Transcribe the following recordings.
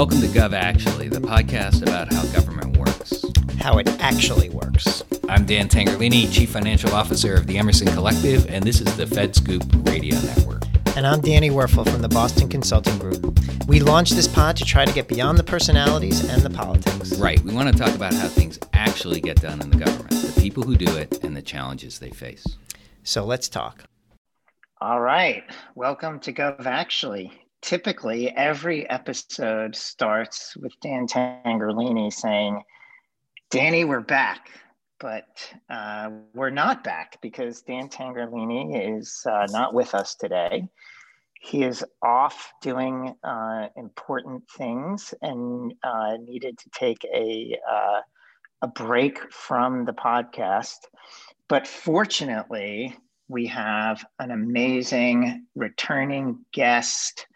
Welcome to Gov Actually, the podcast about how government works. How it actually works. I'm Dan Tangherlini, Chief Financial Officer of the Emerson Collective, and this is the Fed Scoop Radio Network. And I'm Danny Werfel from the Boston Consulting Group. We launched this pod to try to get beyond the personalities and the politics. Right. We want to talk about how things actually get done in the government, the people who do it, and the challenges they face. So let's talk. All right. Welcome to Gov Actually. Typically, every episode starts with Dan Tangherlini saying, Danny, we're back. But uh, we're not back because Dan Tangherlini is uh, not with us today. He is off doing uh, important things and uh, needed to take a, uh, a break from the podcast. But fortunately, we have an amazing returning guest,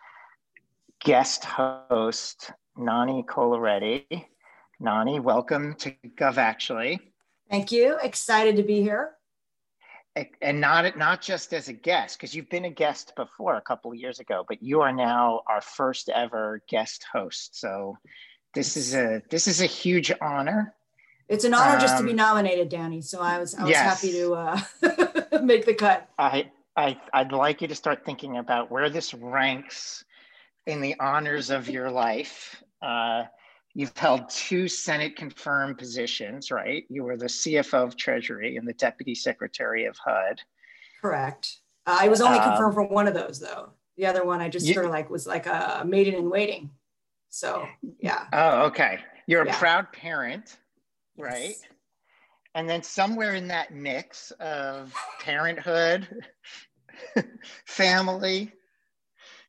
guest host, Nani Coloretti. Nani, welcome to Gov Actually. Thank you. Excited to be here. And not not just as a guest, because you've been a guest before a couple of years ago, but you are now our first ever guest host. So this is a this is a huge honor. It's an honor um, just to be um, nominated, Danny. So I was I was yes. happy to uh, make the cut. I, I I'd like you to start thinking about where this ranks in the honors of your life. Uh, you've held two Senate confirmed positions, right? You were the CFO of Treasury and the Deputy Secretary of HUD. Correct. Uh, I was only um, confirmed for one of those, though. The other one I just you, sort of like was like a maiden in waiting. So yeah. Oh, okay. You're a proud parent right? Yes. And then somewhere in that mix of parenthood, family,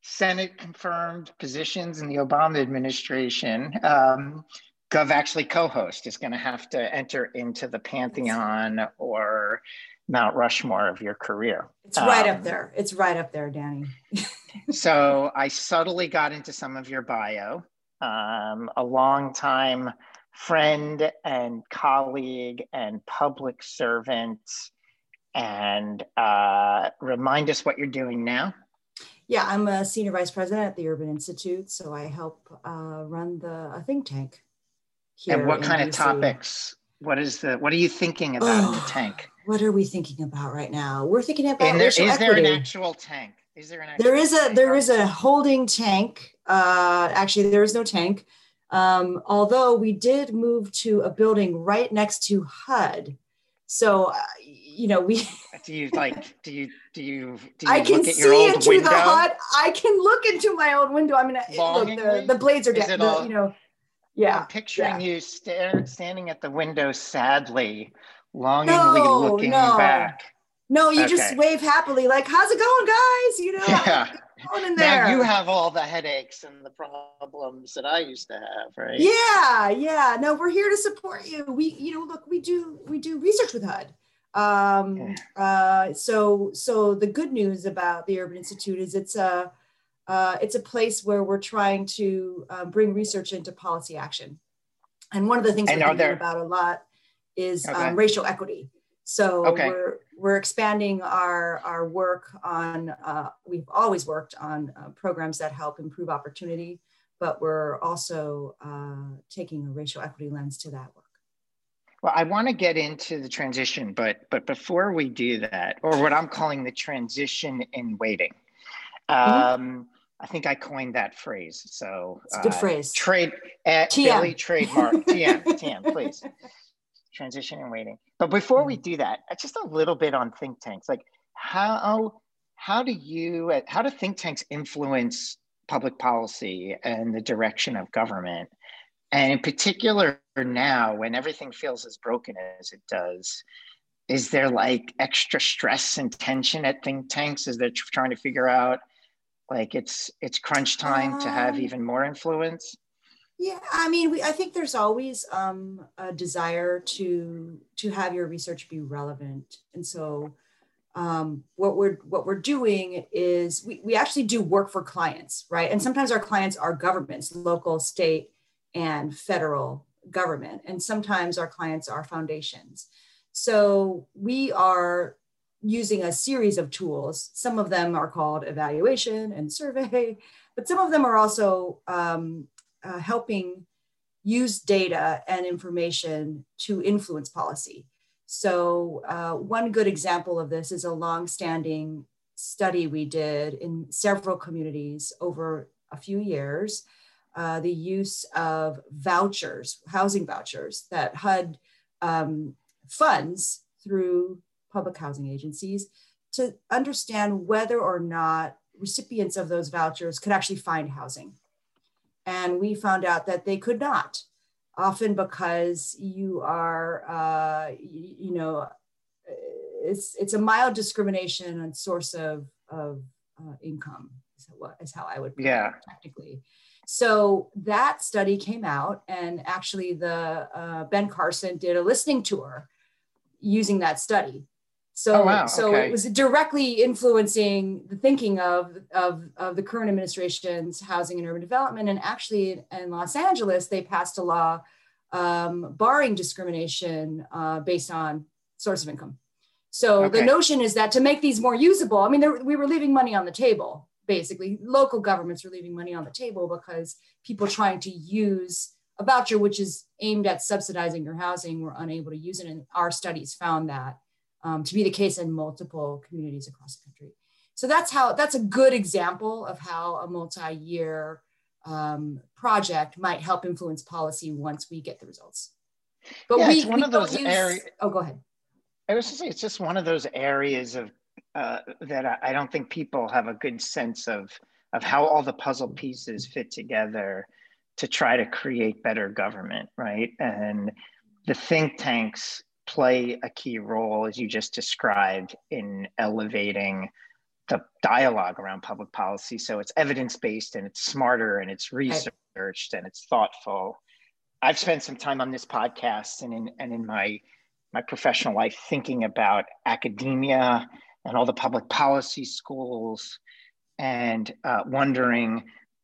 Senate confirmed positions in the Obama administration, um, Gov actually co host is going to have to enter into the pantheon or Mount Rushmore of your career. It's right um, up there. It's right up there, Danny. so I subtly got into some of your bio. Um, a long time friend and colleague and public servant and uh, remind us what you're doing now. Yeah, I'm a senior vice president at the Urban Institute, so I help uh, run the think tank. and what kind DC. of topics? What is the? What are you thinking about oh, in the tank? What are we thinking about right now? We're thinking about. And there, is equity. there an actual tank? Is there an? there is a there is a holding tank. Uh, actually, there is no tank. Um, although we did move to a building right next to HUD. So, uh, you know, we. Uh, do you like, do you, do you, do you I can see into window? the HUD. I can look into my old window. I mean, look, the, the blades are down, all, you know. Yeah. I'm picturing yeah. you stare, standing at the window sadly, longingly no, looking no. back. No, you okay. just wave happily, like, how's it going, guys? You know, yeah in there. Now you have all the headaches and the problems that I used to have, right? Yeah, yeah. No, we're here to support you. We, you know, look, we do we do research with HUD. Um, uh, so so the good news about the Urban Institute is it's a uh, it's a place where we're trying to uh, bring research into policy action. And one of the things we're thinking there... about a lot is okay. um, racial equity. So okay. we're we're expanding our our work on. Uh, we've always worked on uh, programs that help improve opportunity, but we're also uh, taking a racial equity lens to that work. Well, I want to get into the transition, but but before we do that, or what I'm calling the transition in waiting, mm-hmm. um, I think I coined that phrase. So it's a good uh, phrase. Trade at TM. Billy trademark TM TM please transition in waiting. But before we mm-hmm. do that, uh, just a little bit on think tanks. Like how how do you uh, how do think tanks influence public policy and the direction of government? And in particular now, when everything feels as broken as it does, is there like extra stress and tension at think tanks as they're trying to figure out like it's it's crunch time um, to have um, even more influence? Yeah, I mean, we, I think there's always um, a desire to to have your research be relevant, and so um, what we're what we're doing is we, we actually do work for clients, right? And sometimes our clients are governments, local, state, and federal government, and sometimes our clients are foundations. So we are using a series of tools. Some of them are called evaluation and survey, but some of them are also um, uh, helping use data and information to influence policy. So uh, one good example of this is a long-standing study we did in several communities over a few years, uh, the use of vouchers, housing vouchers that HUD um, funds through public housing agencies to understand whether or not recipients of those vouchers could actually find housing. And we found out that they could not, often because you are, uh, you, you know, it's, it's a mild discrimination on source of, of uh, income, is, is how I would put yeah. it technically. So that study came out, and actually, the uh, Ben Carson did a listening tour using that study. So, oh, wow. so okay. it was directly influencing the thinking of, of, of the current administration's housing and urban development. And actually, in Los Angeles, they passed a law um, barring discrimination uh, based on source of income. So Okay. the notion is that to make these more usable, I mean, we were leaving money on the table. Basically, local governments are leaving money on the table because people trying to use a voucher, which is aimed at subsidizing your housing, were unable to use it. And our studies found that um, to be the case in multiple communities across the country. So that's how that's a good example of how a multi-year um, project might help influence policy once we get the results. But Yeah, we, it's one we of those use- area- Oh, go ahead. I was to say it's just one of those areas of uh, that I, I don't think people have a good sense of of how all the puzzle pieces fit together to try to create better government, right? And the think tanks play a key role, as you just described, in elevating the dialogue around public policy. So it's evidence based and it's smarter and it's researched and it's thoughtful. I've spent some time on this podcast and in and in my my professional life thinking about academia and all the public policy schools and uh, wondering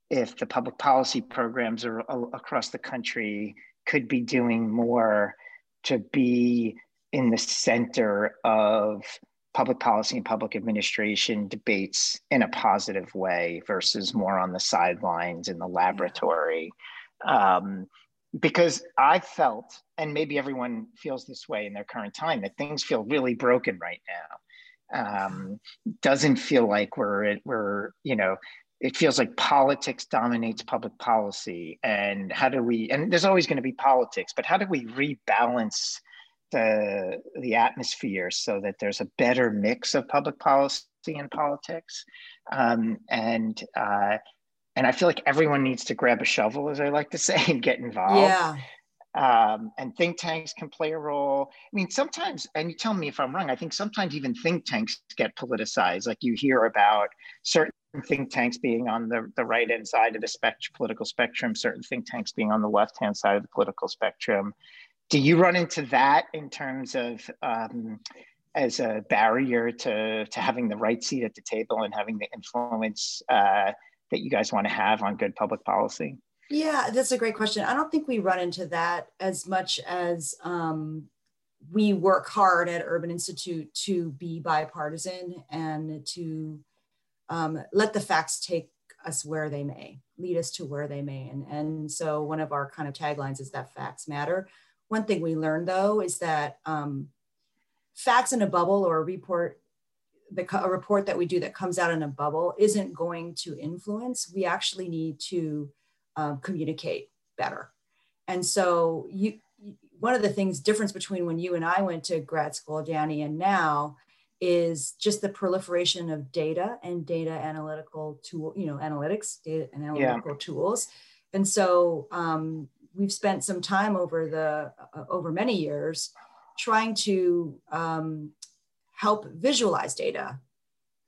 if the public policy programs are, a- across the country could be doing more to be in the center of public policy and public administration debates in a positive way versus more on the sidelines in the laboratory. Um, because I felt, and maybe everyone feels this way in their current time, that things feel really broken right now. Um, doesn't feel like we're we're you know it feels like politics dominates public policy, and how do we? And there's always going to be politics, but how do we rebalance the the atmosphere so that there's a better mix of public policy and politics? Um, and uh, and I feel like everyone needs to grab a shovel, as I like to say, and get involved. Yeah. Um, and think tanks can play a role. I mean, sometimes, and you tell me if I'm wrong, I think sometimes even think tanks get politicized. Like you hear about certain think tanks being on the, the right hand side of the spect- political spectrum, certain think tanks being on the left hand side of the political spectrum. Do you run into that in terms of um, as a barrier to, to having the right seat at the table and having the influence uh, that you guys want to have on good public policy? Yeah, that's a great question. I don't think we run into that as much as um, we work hard at Urban Institute to be bipartisan and to um, let the facts take us where they may, lead us to where they may. And, and so one of our kind of taglines is that facts matter. One thing we learned though is that um, facts in a bubble or a report the, a report that we do that comes out in a bubble isn't going to influence. We actually need to um, communicate better. And so you, one of the things difference between when you and I went to grad school, Danny, and now is just the proliferation of data and data analytical tool, you know, analytics, data and analytical tools. And so um, we've spent some time over the uh, over many years trying to um, help visualize data,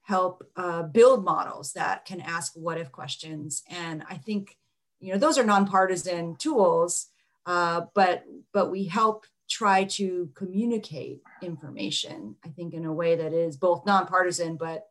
help uh, build models that can ask what if questions. And I think, you know, those are nonpartisan tools, uh, but, but we help try to communicate information, I think, in a way that is both nonpartisan, but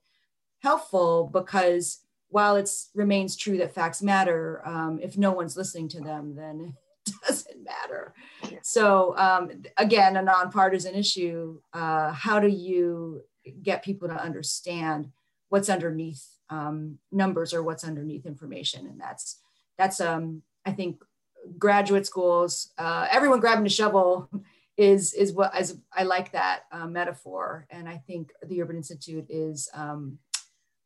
helpful because while it remains true that facts matter, um, if no one's listening to them, then it doesn't matter. So um, again, a nonpartisan issue. Uh, how do you get people to understand what's underneath um, numbers or what's underneath information? And that's that's um, I think graduate schools, uh, everyone grabbing a shovel is is what as I like that uh, metaphor, and I think the Urban Institute is um,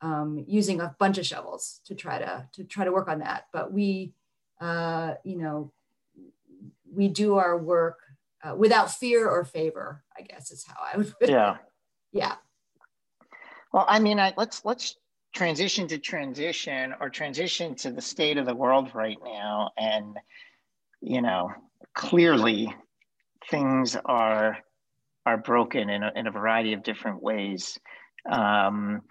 um, using a bunch of shovels to try to to try to work on that. But we, uh, you know, we do our work uh, without fear or favor. I guess is how I would. yeah. Yeah. Well, I mean, I, let's let's transition to transition or transition to the state of the world right now, and you know, clearly things are are broken in a, in a variety of different ways. Um,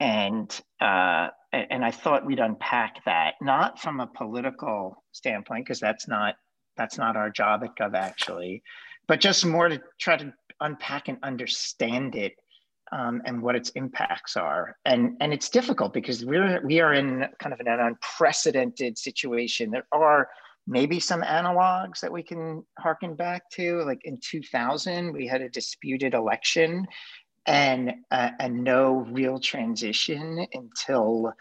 and uh, and I thought we'd unpack that not from a political standpoint because that's not that's not our job at Gov actually, but just more to try to unpack and understand it um, and what its impacts are. And and it's difficult because we're we are in kind of an unprecedented situation. There are maybe some analogs that we can harken back to. Like in 2000, we had a disputed election and, uh, and no real transition until,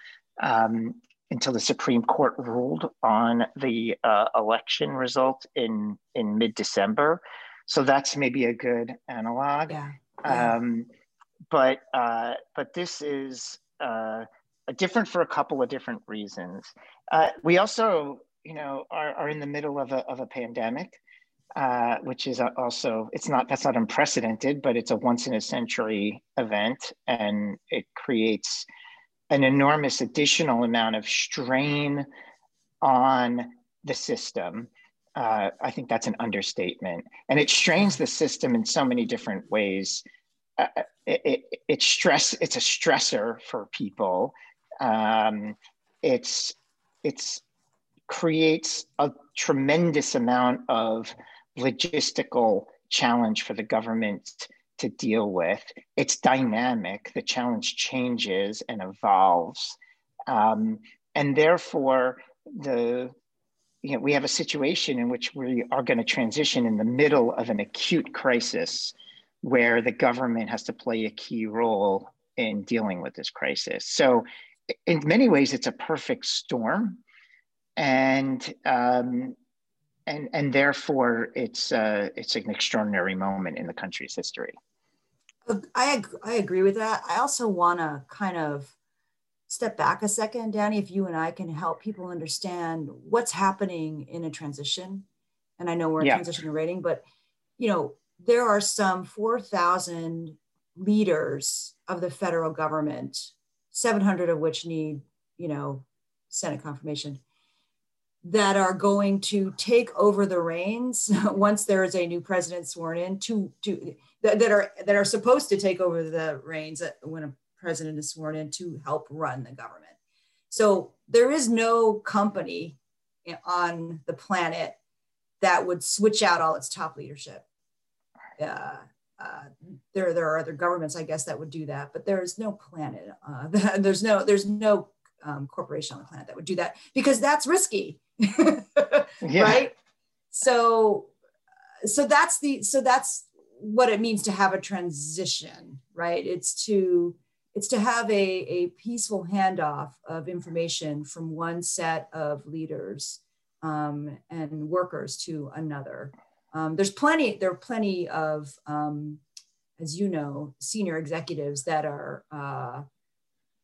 um, until the Supreme Court ruled on the uh, election result in, in mid-December. So that's maybe a good analog. Yeah. yeah. Um, but, uh, but this is uh, different for a couple of different reasons. Uh, we also you know, are, are in the middle of a, of a pandemic, uh, which is also, it's not, that's not unprecedented, but it's a once in a century event and it creates an enormous additional amount of strain on the system. Uh, I think that's an understatement. And it strains the system in so many different ways. Uh, it, it, it's stress, it's a stressor for people. Um, it's, it's creates a tremendous amount of logistical challenge for the government to deal with. It's dynamic, the challenge changes and evolves. Um, and therefore, the you know, we have a situation in which we are going to transition in the middle of an acute crisis where the government has to play a key role in dealing with this crisis. So, in many ways, it's a perfect storm and um, and and therefore it's uh, it's an extraordinary moment in the country's history. I I agree with that. I also want to kind of step back a second, Danny, if you and I can help people understand what's happening in a transition. And I know we're in yeah. transition rating, but you know there are some four thousand leaders of the federal government, seven hundred of which need you know Senate confirmation that are going to take over the reins once there is a new president sworn in to to that are that are supposed to take over the reins when a president is sworn in to help run the government. So there is no company on the planet that would switch out all its top leadership uh, uh, there, there are other governments, I guess, that would do that, but there is no planet. Uh, there's no, there's no um, corporation on the planet that would do that because that's risky yeah. right so so that's the so that's what it means to have a transition right it's to it's to have a, a peaceful handoff of information from one set of leaders um, and workers to another um, there's plenty there are plenty of um, as you know senior executives that are uh,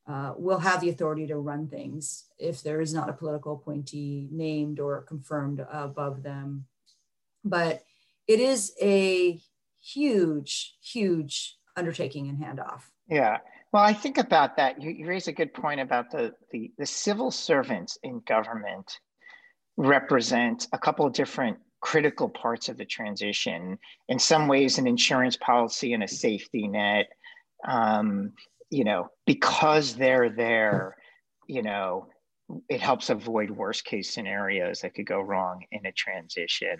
uh, will have the authority to run things if there is not a political appointee named or confirmed above them. But it is a huge, huge undertaking and handoff. Yeah. Well, I think about that. You, you raise a good point about the, the, the civil servants in government represent a couple of different critical parts of the transition. In some ways, an insurance policy and a safety net. Um, you know, because they're there, you know, it helps avoid worst case scenarios that could go wrong in a transition.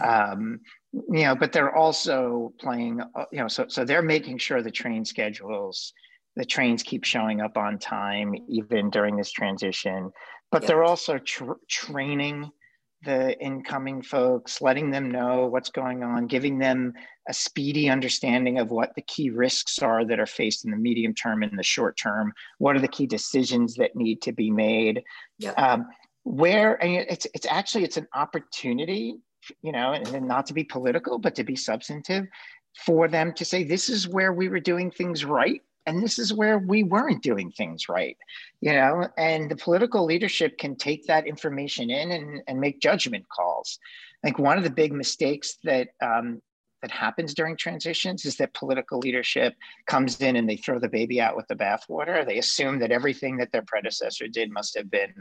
Um, you know, but they're also playing, uh, you know, so, so they're making sure the train schedules, the trains keep showing up on time, even during this transition, but they're also tr- training the incoming folks, letting them know what's going on, giving them a speedy understanding of what the key risks are that are faced in the medium term and the short term. What are the key decisions that need to be made? Yep. Um, where and it's it's actually it's an opportunity you know and not to be political but to be substantive for them to say this is where we were doing things right and this is where we weren't doing things right you know and the political leadership can take that information in and, and make judgment calls like one of the big mistakes that um, that happens during transitions is that political leadership comes in and they throw the baby out with the bathwater. They assume that everything that their predecessor did must have been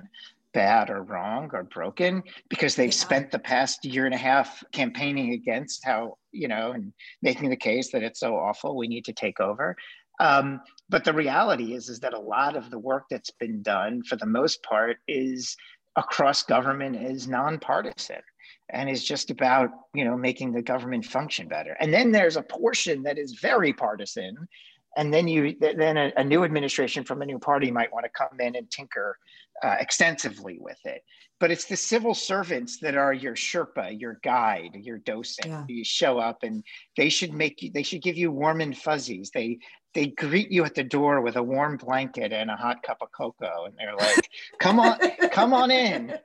bad or wrong or broken because they've yeah. spent the past year and a half campaigning against how, you know, and making the case that it's so awful, we need to take over. Um, but the reality is, is that a lot of the work that's been done for the most part is across government is nonpartisan and is just about you know making the government function better. And then there's a portion that is very partisan and then you then a, a new administration from a new party might want to come in and tinker uh, extensively with it. But it's the civil servants that are your sherpa your guide your docent. Yeah. you show up and they should make you they should give you warm and fuzzies. They they greet you at the door with a warm blanket and a hot cup of cocoa and they're like come on come on in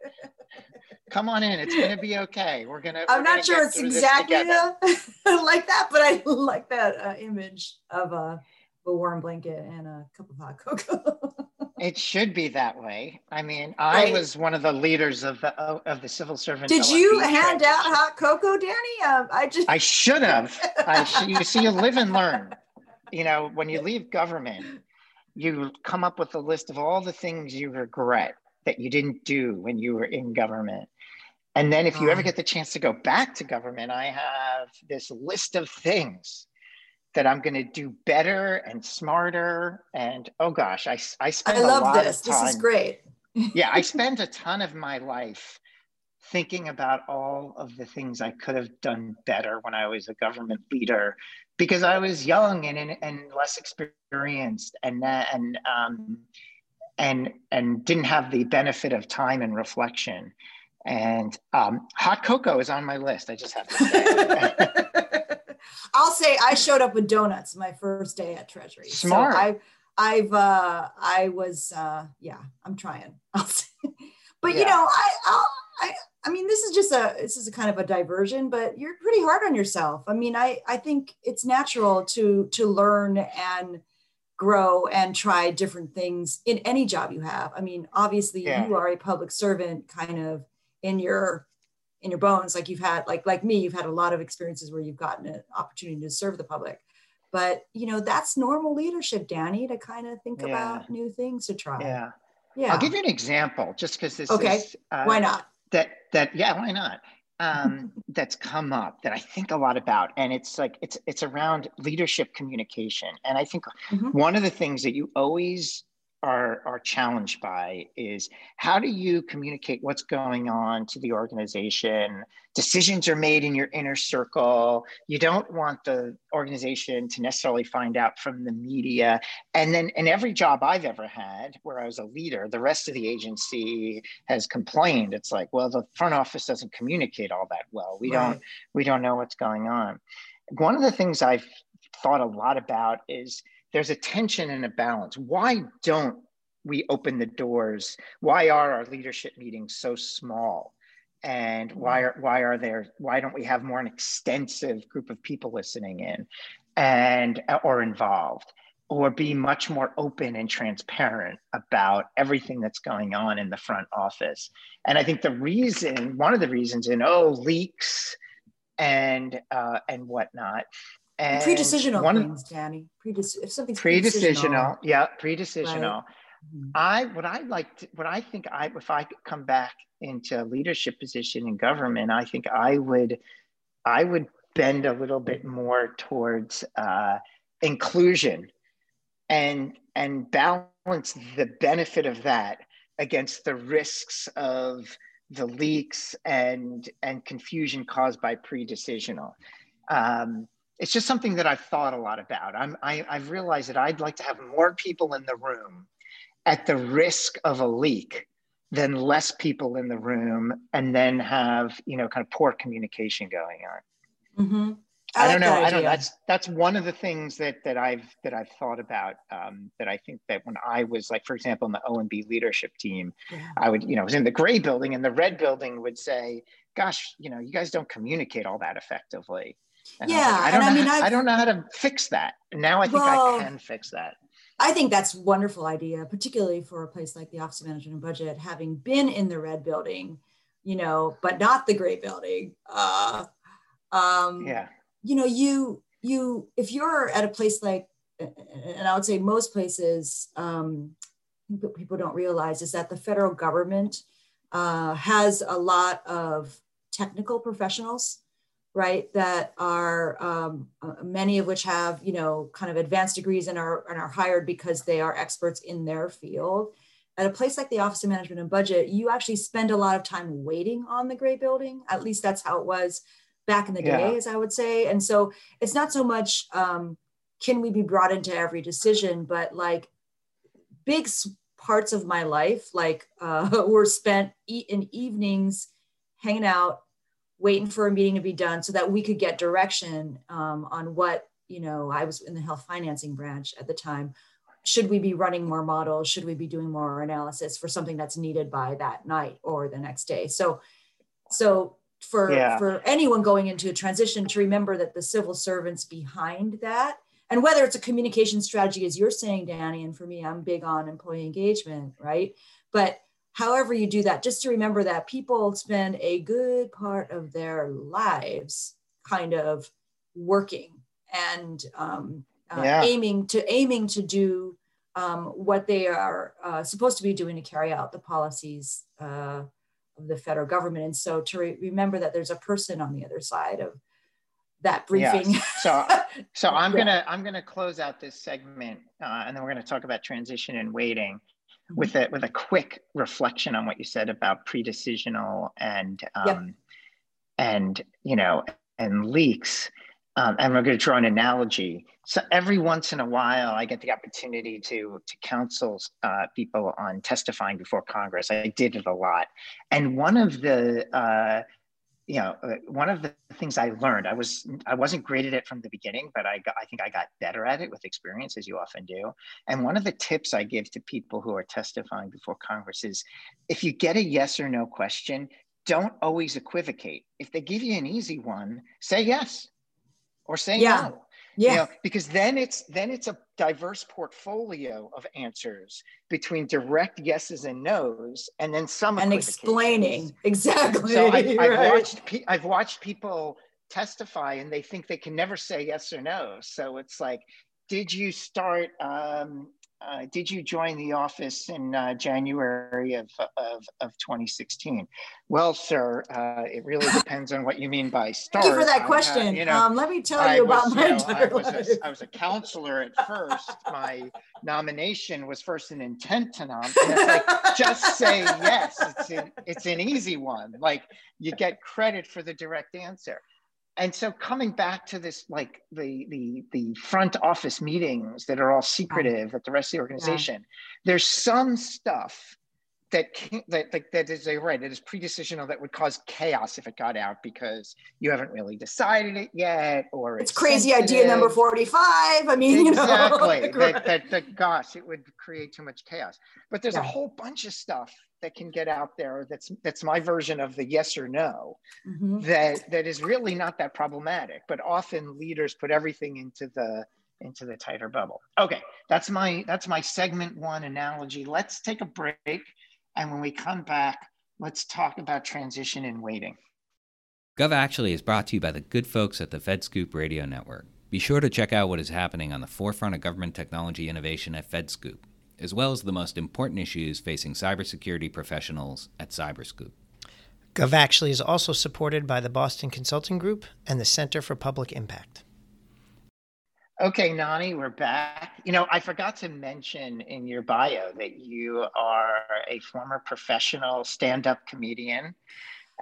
come on in. It's going to be okay. We're going to. I'm not sure it's exactly like that, but I like that uh, image of a, a warm blanket and a cup of hot cocoa. it should be that way. I mean, I right. was one of the leaders of the of the civil servant. Did you hand out hot cocoa, Danny? Um, I just. I should have. I sh- you see, you live and learn. You know, when you leave government, you come up with a list of all the things you regret that you didn't do when you were in government. And then if you ever oh. get the chance to go back to government, I have this list of things that I'm going to do better and smarter. And oh gosh, I, I spend I love this. This is great. yeah, I spend a ton of my life thinking about all of the things I could have done better when I was a government leader because I was young and, and, and less experienced and, and, um, and, and didn't have the benefit of time and reflection. And um, hot cocoa is on my list. I just have to say. I'll say I showed up with donuts my first day at Treasury. Smart. So I, I've, uh, I was, uh, yeah, I'm trying. but yeah. you know, I, I'll, I, I mean, this is just a, this is a kind of a diversion, but you're pretty hard on yourself. I mean, I, I think it's natural to, to learn and grow and try different things in any job you have. I mean, obviously yeah. you are a public servant kind of in your in your bones like you've had like like me you've had a lot of experiences where you've gotten an opportunity to serve the public but you know that's normal leadership danny to kind of think yeah. about new things to try yeah yeah i'll give you an example just because this okay is, uh, why not that that yeah why not um, that's come up that I think a lot about, and it's like it's it's around leadership communication. And I think mm-hmm. one of the things that you always are are challenged by is how do you communicate what's going on to the organization? Decisions are made in your inner circle. You don't want the organization to necessarily find out from the media. And then in every job i've ever had where i was a leader the rest of the agency has complained. It's like well the front office doesn't communicate all that well. We right. don't we don't know what's going on. One of the things i've thought a lot about is there's a tension and a balance. Why don't we open the doors? Why are our leadership meetings so small? And why are why are there why don't we have more an extensive group of people listening in and or involved? or be much more open and transparent about everything that's going on in the front office. And I think the reason, one of the reasons in oh leaks and uh, and whatnot, and pre-decisional one, things, Danny. Predec- if something's pre-decisional, yeah, pre-decisional. Right. Mm-hmm. I what I like to, what I think I if I could come back into a leadership position in government, I think I would I would bend a little bit more towards uh, inclusion and and balance the benefit of that against the risks of the leaks and and confusion caused by pre-decisional. Um, it's just something that I've thought a lot about. I'm, I, I've realized that I'd like to have more people in the room at the risk of a leak than less people in the room and then have, you know, kind of poor communication going on. Mm-hmm. I, I don't know. I don't. That's that's one of the things that that I've that I've thought about. Um, that I think that when I was like, for example, in the OMB leadership team, yeah. I would, you know, I was in the gray building, and the red building would say, "Gosh, you know, you guys don't communicate all that effectively." And yeah, like, I don't know. I mean, how, I don't know how to fix that. Now I think well, I can fix that. I think that's a wonderful idea, particularly for a place like the Office of Management and Budget, having been in the red building, you know, but not the gray building. Uh, um, yeah you know you you if you're at a place like and i would say most places um, people don't realize is that the federal government uh, has a lot of technical professionals right that are um, uh, many of which have you know kind of advanced degrees and are and are hired because they are experts in their field at a place like the office of management and budget you actually spend a lot of time waiting on the gray building at least that's how it was back in the day, yeah. as I would say. And so it's not so much um, can we be brought into every decision, but like big parts of my life, like uh, were spent e- in evenings hanging out, waiting for a meeting to be done so that we could get direction um, on what, you know, I was in the health financing branch at the time. Should we be running more models? Should we be doing more analysis for something that's needed by that night or the next day? So, so for yeah. for anyone going into a transition to remember that the civil servants behind that and whether it's a communication strategy as you're saying danny and for me i'm big on employee engagement right but however you do that just to remember that people spend a good part of their lives kind of working and um, uh, yeah. aiming to aiming to do um, what they are uh, supposed to be doing to carry out the policies uh, of the federal government. And so to re- remember that there's a person on the other side of that briefing. So, so I'm yeah. gonna I'm gonna close out this segment, uh, and then we're gonna talk about transition and waiting. With a with a quick reflection on what you said about pre-decisional and um, yep. and you know and leaks. Um, and we're going to draw an analogy. So every once in a while, I get the opportunity to to counsel uh, people on testifying before Congress. I did it a lot, and one of the uh, you know uh, one of the things I learned, I was I wasn't great at it from the beginning, but I got, I think I got better at it with experience, as you often do. And one of the tips I give to people who are testifying before Congress is, if you get a yes or no question, don't always equivocate. If they give you an easy one, say yes or say yeah. no. Yeah. You know, because then it's then it's a diverse portfolio of answers between direct yeses and nos, and then some and explaining exactly. So I, have right. watched I've watched people testify, and they think they can never say yes or no. So it's like, did you start um, uh, did you join the office in uh, January of, of, of 2016? Well, sir, uh, it really depends on what you mean by start. Thank you for that question. you know, um, let me tell you about my you know, I, was a, I was a counselor at first. my nomination was first an intent to nom. Like, just say yes. It's an, it's an easy one. Like you get credit for the direct answer and so coming back to this like the the the front office meetings that are all secretive at the rest of the organization yeah. there's some stuff that can, that like that is a right it is pre-decisional that would cause chaos if it got out because you haven't really decided it yet or it's, it's crazy sensitive. idea number 45 i mean exactly you know, that, that, that gosh it would create too much chaos but there's yeah. a whole bunch of stuff that can get out there that's that's my version of the yes or no mm-hmm. that that is really not that problematic but often leaders put everything into the into the tighter bubble. Okay that's my that's my segment one analogy. Let's take a break and when we come back let's talk about transition and waiting. Gov actually is brought to you by the good folks at the fedscoop radio network. Be sure to check out what is happening on the forefront of government technology innovation at fedscoop as well as the most important issues facing cybersecurity professionals at Cyberscoop. GovActually is also supported by the Boston Consulting Group and the Center for Public Impact. Okay, Nani, we're back. You know, I forgot to mention in your bio that you are a former professional stand up comedian.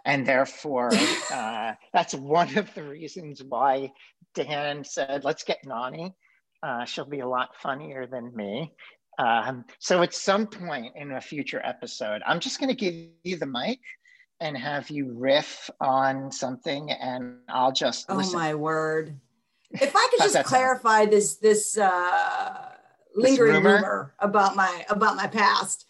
And therefore, uh, that's one of the reasons why Dan said, let's get Nani. Uh, she'll be a lot funnier than me. Um, so at some point in a future episode, I'm just going to give you the mic and have you riff on something, and I'll just Oh listen. my word! If I could just sound? clarify this this uh, lingering rumor? rumor? about my about my past,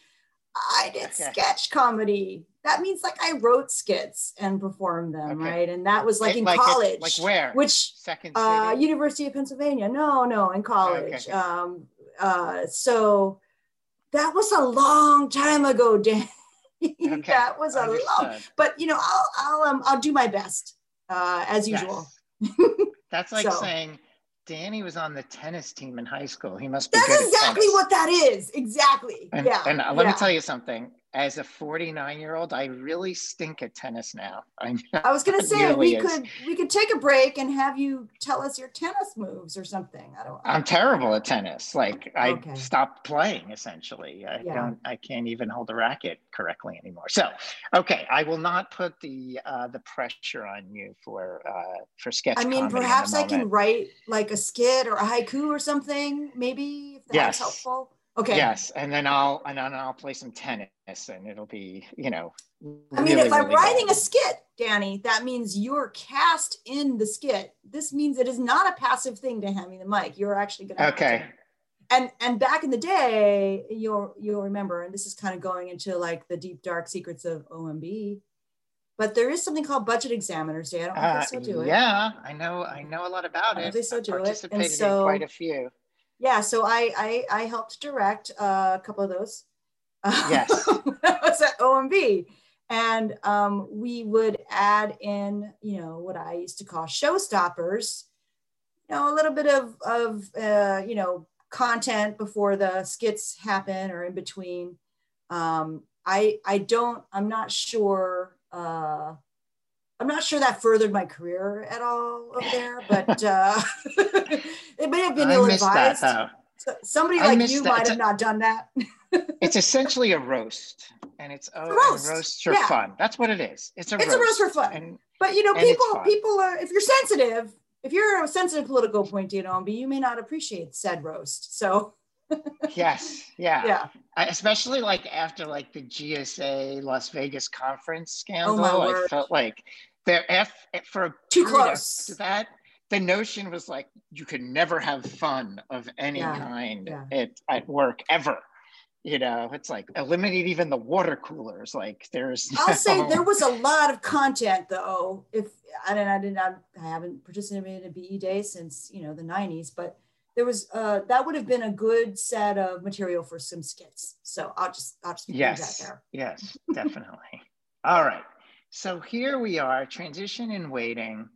I did Okay. sketch comedy. That means like I wrote skits and performed them, Okay. right? And that was like It- in it- college. like where? Which Second uh. University of Pennsylvania. No, no, in college. Okay. Um, uh, so that was a long time ago, Dan. Okay, that was a long. But you know, I'll I'll um, I'll do my best uh, as usual. Yes. That's like So- saying Danny was on the tennis team in high school. He must be That's exactly what that is. Exactly. And, yeah. and uh, let yeah. me tell you something. As a 49 year old, I really stink at tennis now. I I was gonna say really we is. could we could take a break and have you tell us your tennis moves or something. I don't. I'm terrible at tennis. Like I Okay. stopped playing essentially. I Yeah. don't. I can't even hold a racket correctly anymore. So, okay, I will not put the uh, the pressure on you for uh, for sketch. I mean, comedy in the perhaps I can write like a skit or a haiku or something. Maybe if that's Yes. helpful. Okay. Yes, and then I'll and then I'll play some tennis, and it'll be you know. I mean, really, if I'm really writing good. a skit, Danny, that means you're cast in the skit. This means it is not a passive thing to hand me the mic. You're actually going to. Okay. And and back in the day, you'll you'll remember, and this is kind of going into like the deep dark secrets of OMB. But there is something called Budget Examiners Day. I don't know if Uh, they still do it. yeah, I know. I know a lot about I it. they still I've do it, and participated so- in quite a few. Yeah, so I I, I helped direct a couple of those. Yes. I was at OMB, and um, we would add in, you know, what I used to call showstoppers. You know, a little bit of of uh, you know content before the skits happen or in between. Um, I I don't. I'm not sure. Uh, I'm not sure that furthered my career at all over there, but uh, it may have been ill advised. Somebody I like you that. might It's have a- not done that. It's essentially a roast, and it's oh, roast, roasts are yeah. fun. That's what it is. It's a It's roast. a roast for fun. And But you know, people people are if you're sensitive, if you're a sensitive political appointee at OMB, you may not appreciate said roast. So yes, yeah. yeah. I, especially like after like the GSA Las Vegas conference oh, scandal, my I word. felt like they're F for a Too close. to that. The notion was like you could never have fun of any Yeah, kind yeah. at, at work ever. You know, it's like eliminate even the water coolers. Like there's I'll say there was a lot of content though. If I didn't, I didn't, I haven't participated in a BE day since you know the '90s, but there was uh, that would have been a good set of material for some skits. So I'll just, I'll just leave that Yes, there. yes, definitely. All right. So here we are, transition in waiting.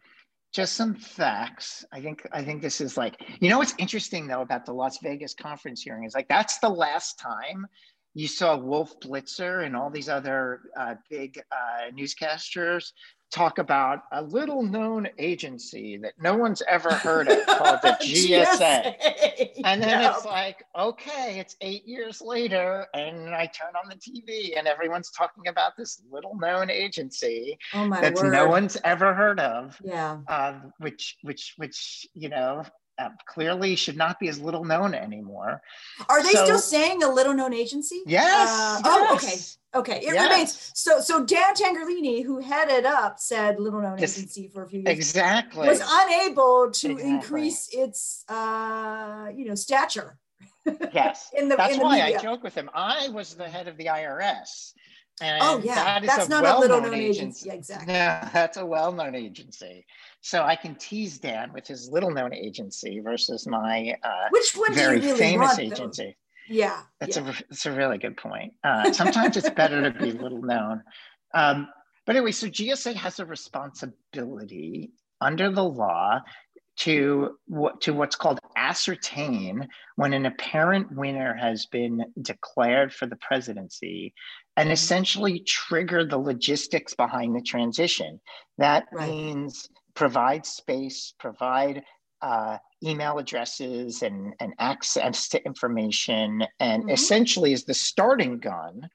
Just some facts. I think I think this is like, you know what's interesting though about the Las Vegas conference hearing is like that's the last time you saw Wolf Blitzer and all these other uh, big uh, newscasters talk about a little known agency that no one's ever heard of called the GSA. And then it's like, okay, it's eight years later, and I turn on the TV, and everyone's talking about this little known agency oh word. no one's ever heard of, Yeah. um, which, which, which, you know, uh, clearly should not be as little known anymore. Are they So- still saying a little known agency? Yes. Uh, oh, okay. Okay. It Yes. remains. So, so Dan Tangherlini, who headed up said little known Yes. agency for a few years, Exactly. was unable to Exactly. increase its, uh, you know, stature yes. in the That's in the why media. I joke with him. I was the head of the IRS. And oh yeah, that that's a not a little known agency. Yeah, exactly. No, that's a well-known agency. So I can tease Dan with his little-known agency versus my uh, Which one very really famous want? agency. Yeah. That's yeah. a that's a really good point. Uh, sometimes it's better to be little known. Um, but anyway, so GSA has a responsibility under the law to what to what's called ascertain when an apparent winner has been declared for the presidency and essentially trigger the logistics behind the transition. That Right. means provide space, provide uh, email addresses and, and access to information, and Mhm. essentially is the starting gun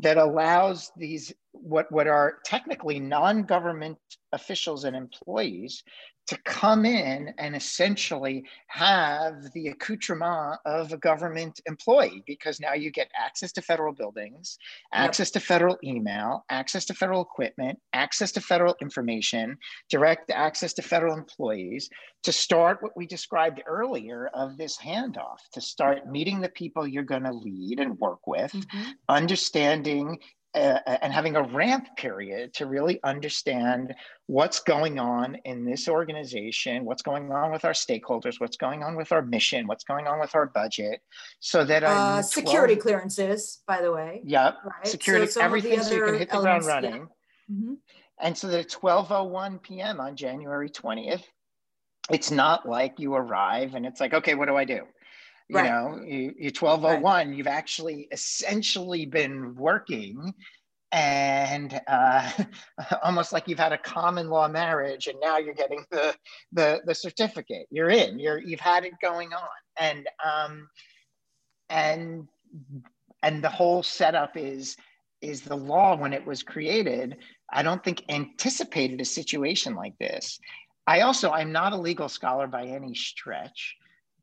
that allows these what, what are technically non-government officials and employees to come in and essentially have the accoutrement of a government employee because now you get access to federal buildings, access yep. to federal email, access to federal equipment, access to federal information, direct access to federal employees to start what we described earlier of this handoff, to start meeting the people you're going to lead and work with, mm-hmm. understanding uh, and having a ramp period to really understand what's going on in this organization, what's going on with our stakeholders, what's going on with our mission, what's going on with our budget, so that uh, security clearances, by the way. Yep, right? security, so everything, so you can hit the elements, ground running. Yeah. Mm-hmm. And so that at 12:01 p.m. on January 20th, it's not like you arrive and it's like, okay, what do I do? You right. know you, you're 1201 right. you've actually essentially been working and uh, almost like you've had a common law marriage and now you're getting the the, the certificate you're in you're you've had it going on and um, and and the whole setup is is the law when it was created i don't think anticipated a situation like this i also i'm not a legal scholar by any stretch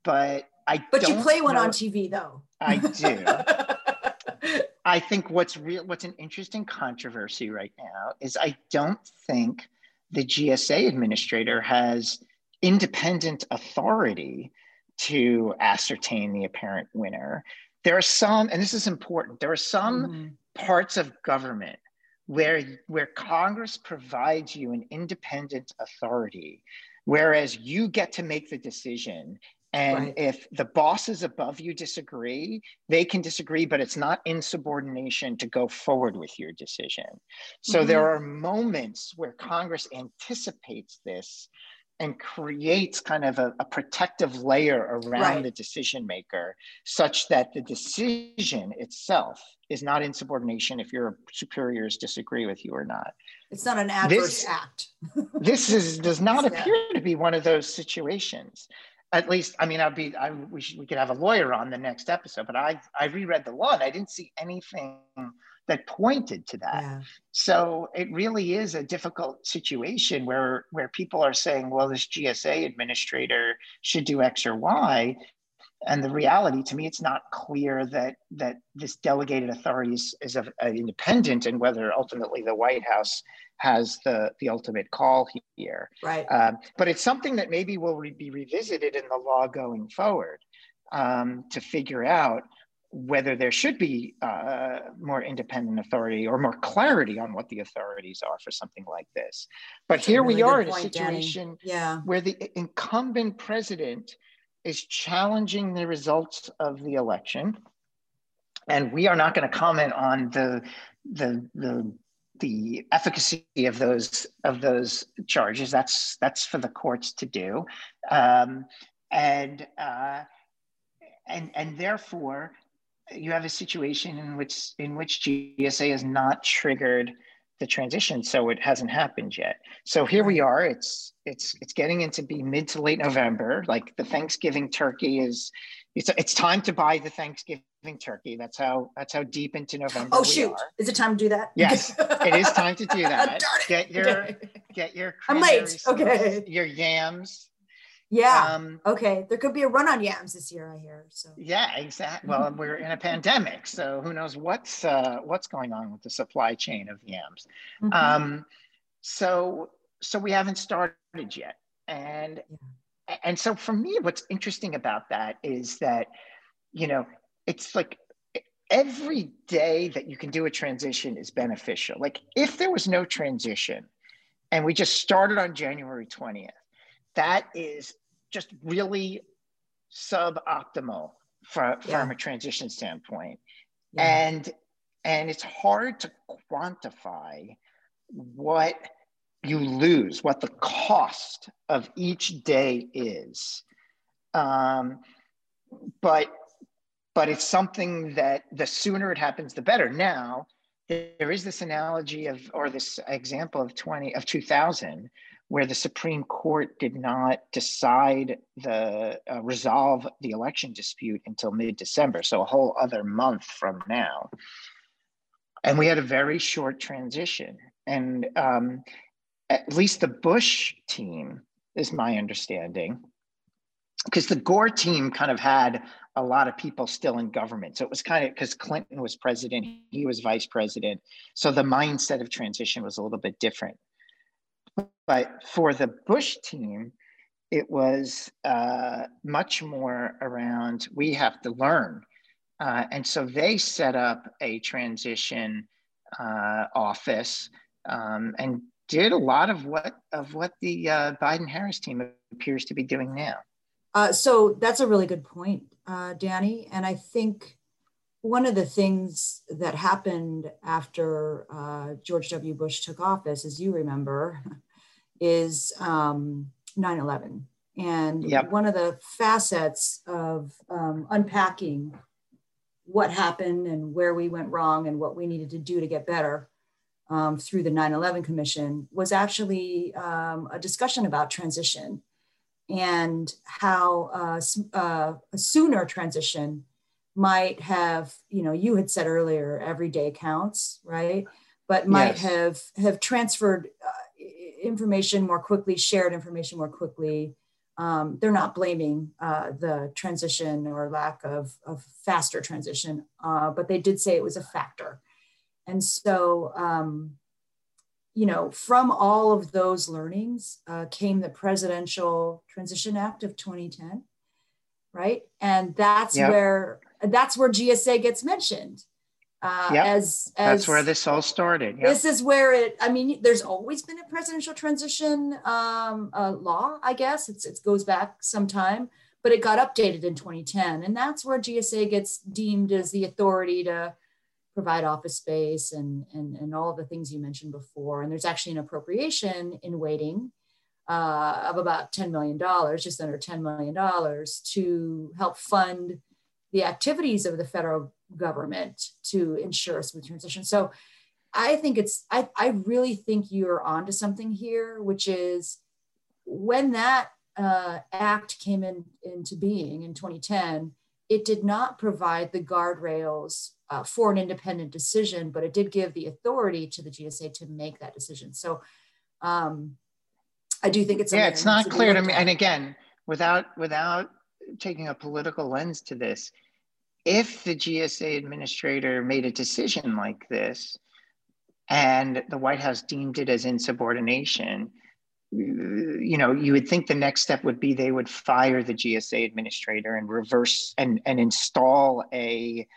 but I but you play one know, on TV though. I do. I think what's real, what's an interesting controversy right now is I don't think the GSA administrator has independent authority to ascertain the apparent winner. There are some, and this is important. There are some mm-hmm. parts of government where where Congress provides you an independent authority, whereas you get to make the decision and right. if the bosses above you disagree, they can disagree, but it's not insubordination to go forward with your decision. So mm-hmm. there are moments where Congress anticipates this and creates kind of a, a protective layer around right. the decision maker such that the decision itself is not insubordination if your superiors disagree with you or not. It's not an adverse this, act. this is does not appear to be one of those situations at least i mean i'd be i we, should, we could have a lawyer on the next episode but i i reread the law and i didn't see anything that pointed to that yeah. so it really is a difficult situation where where people are saying well this gsa administrator should do x or y and the reality to me it's not clear that that this delegated authority is, is a, a independent and whether ultimately the white house has the the ultimate call here right um, but it's something that maybe will re- be revisited in the law going forward um, to figure out whether there should be uh, more independent authority or more clarity on what the authorities are for something like this. But That's here really we are in a situation yeah. where the incumbent president is challenging the results of the election. And we are not going to comment on the, the, the, the efficacy of those, of those charges. That's, that's for the courts to do. Um, and, uh, and, and therefore, you have a situation in which, in which GSA is not triggered the transition so it hasn't happened yet. So here we are it's it's it's getting into be mid to late november like the thanksgiving turkey is it's it's time to buy the thanksgiving turkey. That's how that's how deep into november oh shoot. are. is it time to do that? Yes it is time to do oh, that. get your get your i'm late. okay. your yams yeah. Um, okay. There could be a run on yams this year, I hear. So. Yeah, exactly. Well, we're in a pandemic, so who knows what's uh, what's going on with the supply chain of yams. Mm-hmm. Um, so so we haven't started yet, and yeah. and so for me, what's interesting about that is that you know it's like every day that you can do a transition is beneficial. Like if there was no transition, and we just started on January twentieth that is just really suboptimal for, yeah. from a transition standpoint. Yeah. And and it's hard to quantify what you lose, what the cost of each day is. Um, but but it's something that the sooner it happens, the better. Now, there is this analogy of or this example of 20 of 2000 where the Supreme Court did not decide the uh, resolve the election dispute until mid December, so a whole other month from now. and we had a very short transition. And um, at least the Bush team is my understanding, because the Gore team kind of had a lot of people still in government. So it was kind of because Clinton was president, he was vice president. So the mindset of transition was a little bit different. But for the Bush team, it was uh, much more around we have to learn. Uh, and so they set up a transition uh, office um, and did a lot of what of what the uh, Biden Harris team appears to be doing now. Uh, so that's a really good point, uh, Danny. And I think one of the things that happened after uh, George W. Bush took office, as you remember, is um, 9 11. And yep. one of the facets of um, unpacking what happened and where we went wrong and what we needed to do to get better um, through the 9 11 Commission was actually um, a discussion about transition and how uh, uh, a sooner transition might have, you know, you had said earlier, every day counts, right? But might yes. have have transferred uh, information more quickly, shared information more quickly. Um, they're not blaming uh, the transition or lack of, of faster transition, uh, but they did say it was a factor. And so, um, you know, from all of those learnings uh, came the Presidential Transition Act of 2010, right? And that's yep. where that's where GSA gets mentioned. Uh, yep. as, as that's where this all started. Yep. This is where it. I mean, there's always been a presidential transition um, uh, law. I guess it's, it goes back some time, but it got updated in 2010, and that's where GSA gets deemed as the authority to provide office space and, and, and all of the things you mentioned before. And there's actually an appropriation in waiting uh, of about $10 million, just under $10 million to help fund the activities of the federal government to ensure a smooth transition. So I think it's, I, I really think you're onto something here, which is when that uh, act came in, into being in 2010, it did not provide the guardrails uh, for an independent decision, but it did give the authority to the GSA to make that decision. So um, I do think it's yeah, it's not clear to me. And again, without without taking a political lens to this, if the GSA administrator made a decision like this, and the White House deemed it as insubordination, you know, you would think the next step would be they would fire the GSA administrator and reverse and, and install a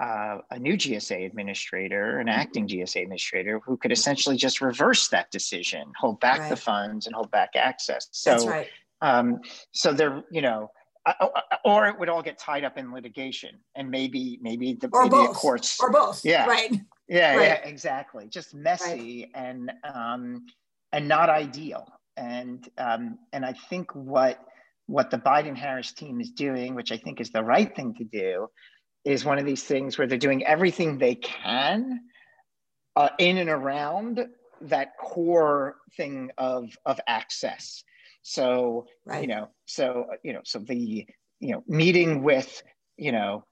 uh, a new GSA administrator, an acting GSA administrator, who could essentially just reverse that decision, hold back right. the funds, and hold back access. So, That's right. Um, so they're, you know, or it would all get tied up in litigation, and maybe, maybe the, or maybe both. courts, or both. Yeah, right. Yeah, right. yeah, exactly. Just messy right. and um, and not ideal. And um, and I think what what the Biden Harris team is doing, which I think is the right thing to do, is one of these things where they're doing everything they can uh, in and around that core thing of of access. So right. you know, so uh, you know, so the you know meeting with you know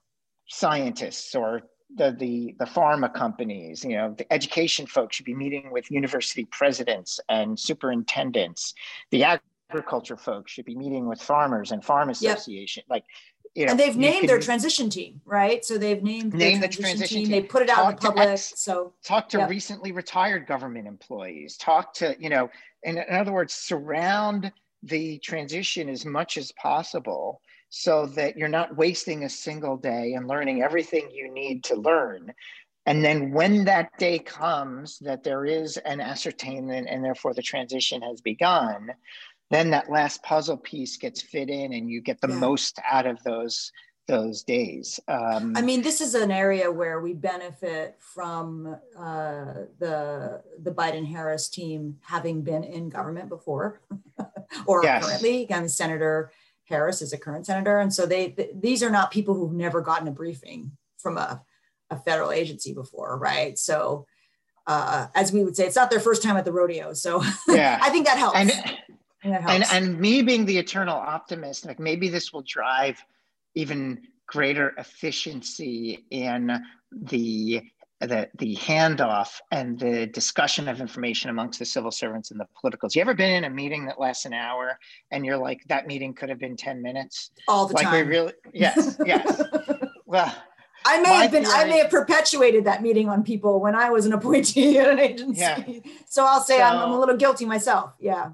scientists or the, the, the pharma companies, you know, the education folks should be meeting with university presidents and superintendents. The agriculture folks should be meeting with farmers and farm association. Yep. Like, you know, and they've named their transition team, right? So they've named name the transition, team. team. They put it out in the public. Ex, so talk to yep. recently retired government employees. Talk to you know, in, in other words, surround the transition as much as possible so that you're not wasting a single day and learning everything you need to learn. And then when that day comes that there is an ascertainment and therefore the transition has begun, then that last puzzle piece gets fit in and you get the yeah. most out of those those days. Um, I mean, this is an area where we benefit from uh, the the Biden Harris team having been in government before, or yes. currently. Again, Senator Harris is a current senator. And so they, th- these are not people who've never gotten a briefing from a, a federal agency before, right? So, uh, as we would say, it's not their first time at the rodeo. So yeah. I think that helps. And, that helps. And, and me being the eternal optimist, like maybe this will drive even greater efficiency in the the the handoff and the discussion of information amongst the civil servants and the politicals. You ever been in a meeting that lasts an hour and you're like, that meeting could have been 10 minutes? All the like time. we really yes, yes. well, I may have been, I may have perpetuated that meeting on people when I was an appointee at an agency. Yeah. So I'll say I'm, I'm a little guilty myself. Yeah.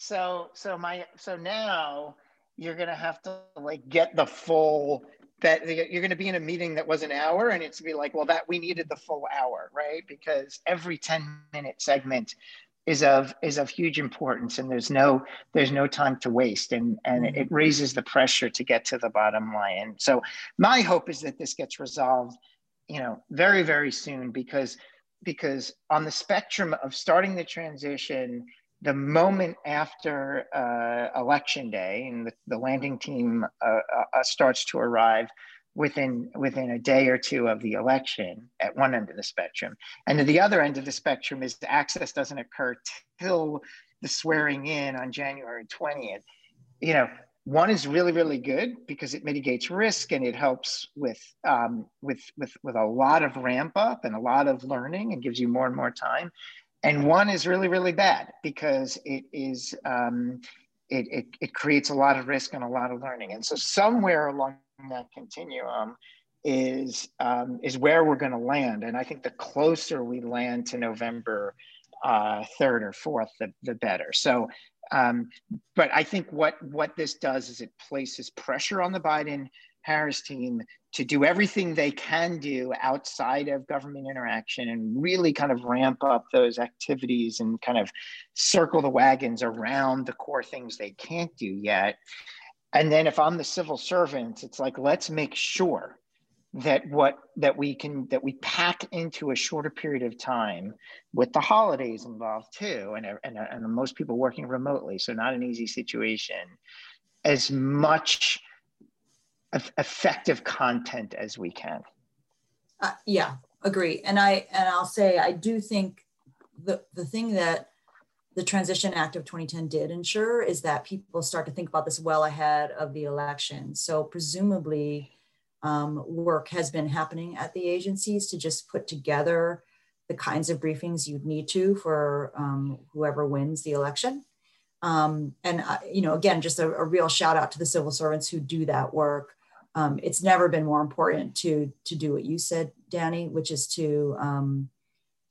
So so my so now you're gonna have to like get the full that you're gonna be in a meeting that was an hour and it's be like, well, that we needed the full hour, right? Because every 10 minute segment is of is of huge importance and there's no there's no time to waste and and it mm-hmm. raises the pressure to get to the bottom line and so my hope is that this gets resolved you know very very soon because because on the spectrum of starting the transition the moment after uh, election day and the, the landing team uh, uh, starts to arrive within within a day or two of the election at one end of the spectrum. And at the other end of the spectrum is access doesn't occur till the swearing in on january 20th you know one is really really good because it mitigates risk and it helps with um, with with with a lot of ramp up and a lot of learning and gives you more and more time and one is really really bad because it is um, it, it, it creates a lot of risk and a lot of learning. And so somewhere along that continuum is um, is where we're going to land. And i think the closer we land to november uh, third or fourth the, the better. So um, but i think what what this does is it places pressure on the biden harris team to do everything they can do outside of government interaction and really kind of ramp up those activities and kind of circle the wagons around the core things they can't do yet. And then if I'm the civil servant, it's like, let's make sure that what that we can that we pack into a shorter period of time with the holidays involved too and, and, and most people working remotely so not an easy situation as much effective content as we can. Uh, yeah, agree. And I and I'll say I do think the the thing that the Transition Act of 2010 did ensure is that people start to think about this well ahead of the election. So presumably, um, work has been happening at the agencies to just put together the kinds of briefings you'd need to for um, whoever wins the election. Um, and uh, you know, again, just a, a real shout out to the civil servants who do that work um, it's never been more important to to do what you said, Danny, which is to um,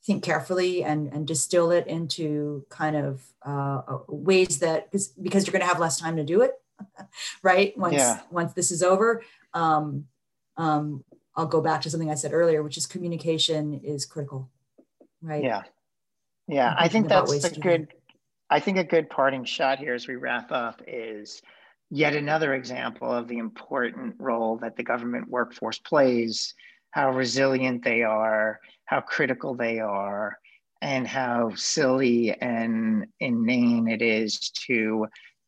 think carefully and and distill it into kind of uh, ways that because because you're going to have less time to do it, right? Once Yeah. once this is over. Um, um, I'll go back to something I said earlier, which is communication is critical, right? Yeah. Yeah. I think that's a good, I think a good parting shot here as we wrap up is yet another example of the important role that the government workforce plays, how resilient they are, how critical they are, and how silly and inane it is to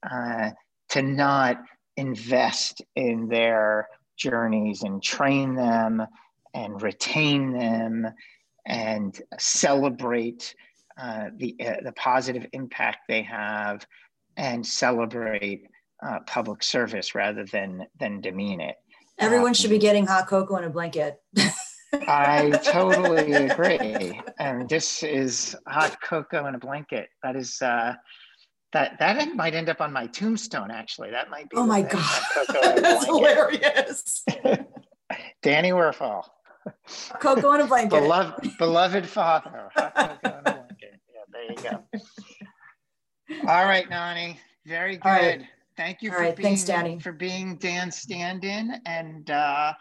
uh, to not invest in their journeys and train them and retain them and celebrate uh, the uh, the positive impact they have and celebrate uh, public service rather than than demean it. Everyone should be getting hot cocoa and a blanket. I totally agree. And this is hot cocoa and a blanket. That is uh, that that might end up on my tombstone. Actually, that might be. oh my god, hot cocoa and a that's hilarious. Danny Werfel, cocoa and a blanket. beloved beloved father. Hot cocoa and a blanket. Yeah, there you go. All right, Nani. Very good. Thank you All for right, being thanks, Danny. for being Dan's stand-in, and uh,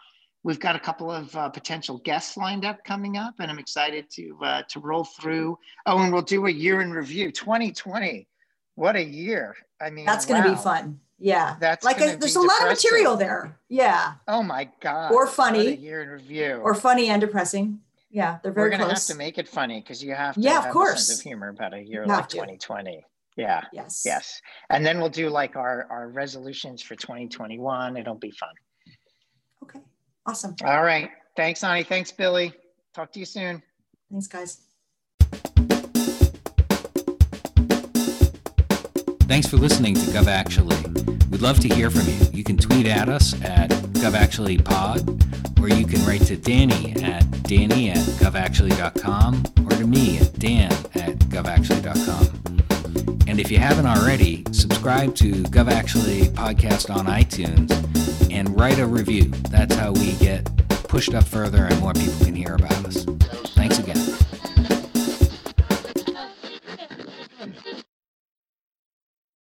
we've got a couple of uh, potential guests lined up coming up, and I'm excited to uh, to roll through. Oh, and we'll do a year in review. 2020, what a year! I mean, That's going to wow. be fun. Yeah. That's like a, there's a lot of material there. Yeah. Oh my god! Or funny. a year in review. Or funny and depressing. Yeah. They're very. We're gonna close. have to make it funny because you have to Yeah, of have a course. sense of humor about a year You like to. 2020. Yeah. yes. Yes. And then we'll do like our, our resolutions for 2021. It'll be fun. Okay. Awesome. All right. Thanks, Nani. Thanks, Billy. Talk to you soon. Thanks, guys. Thanks for listening to Gov Actually. We'd love to hear from you. You can tweet at us at GovActuallyPod or you can write to Danny at danny at govactually.com or to me at dan at govactually.com. And if you haven't already, subscribe to GovActually podcast on iTunes and write a review. That's how we get pushed up further and more people can hear about us. Thanks again.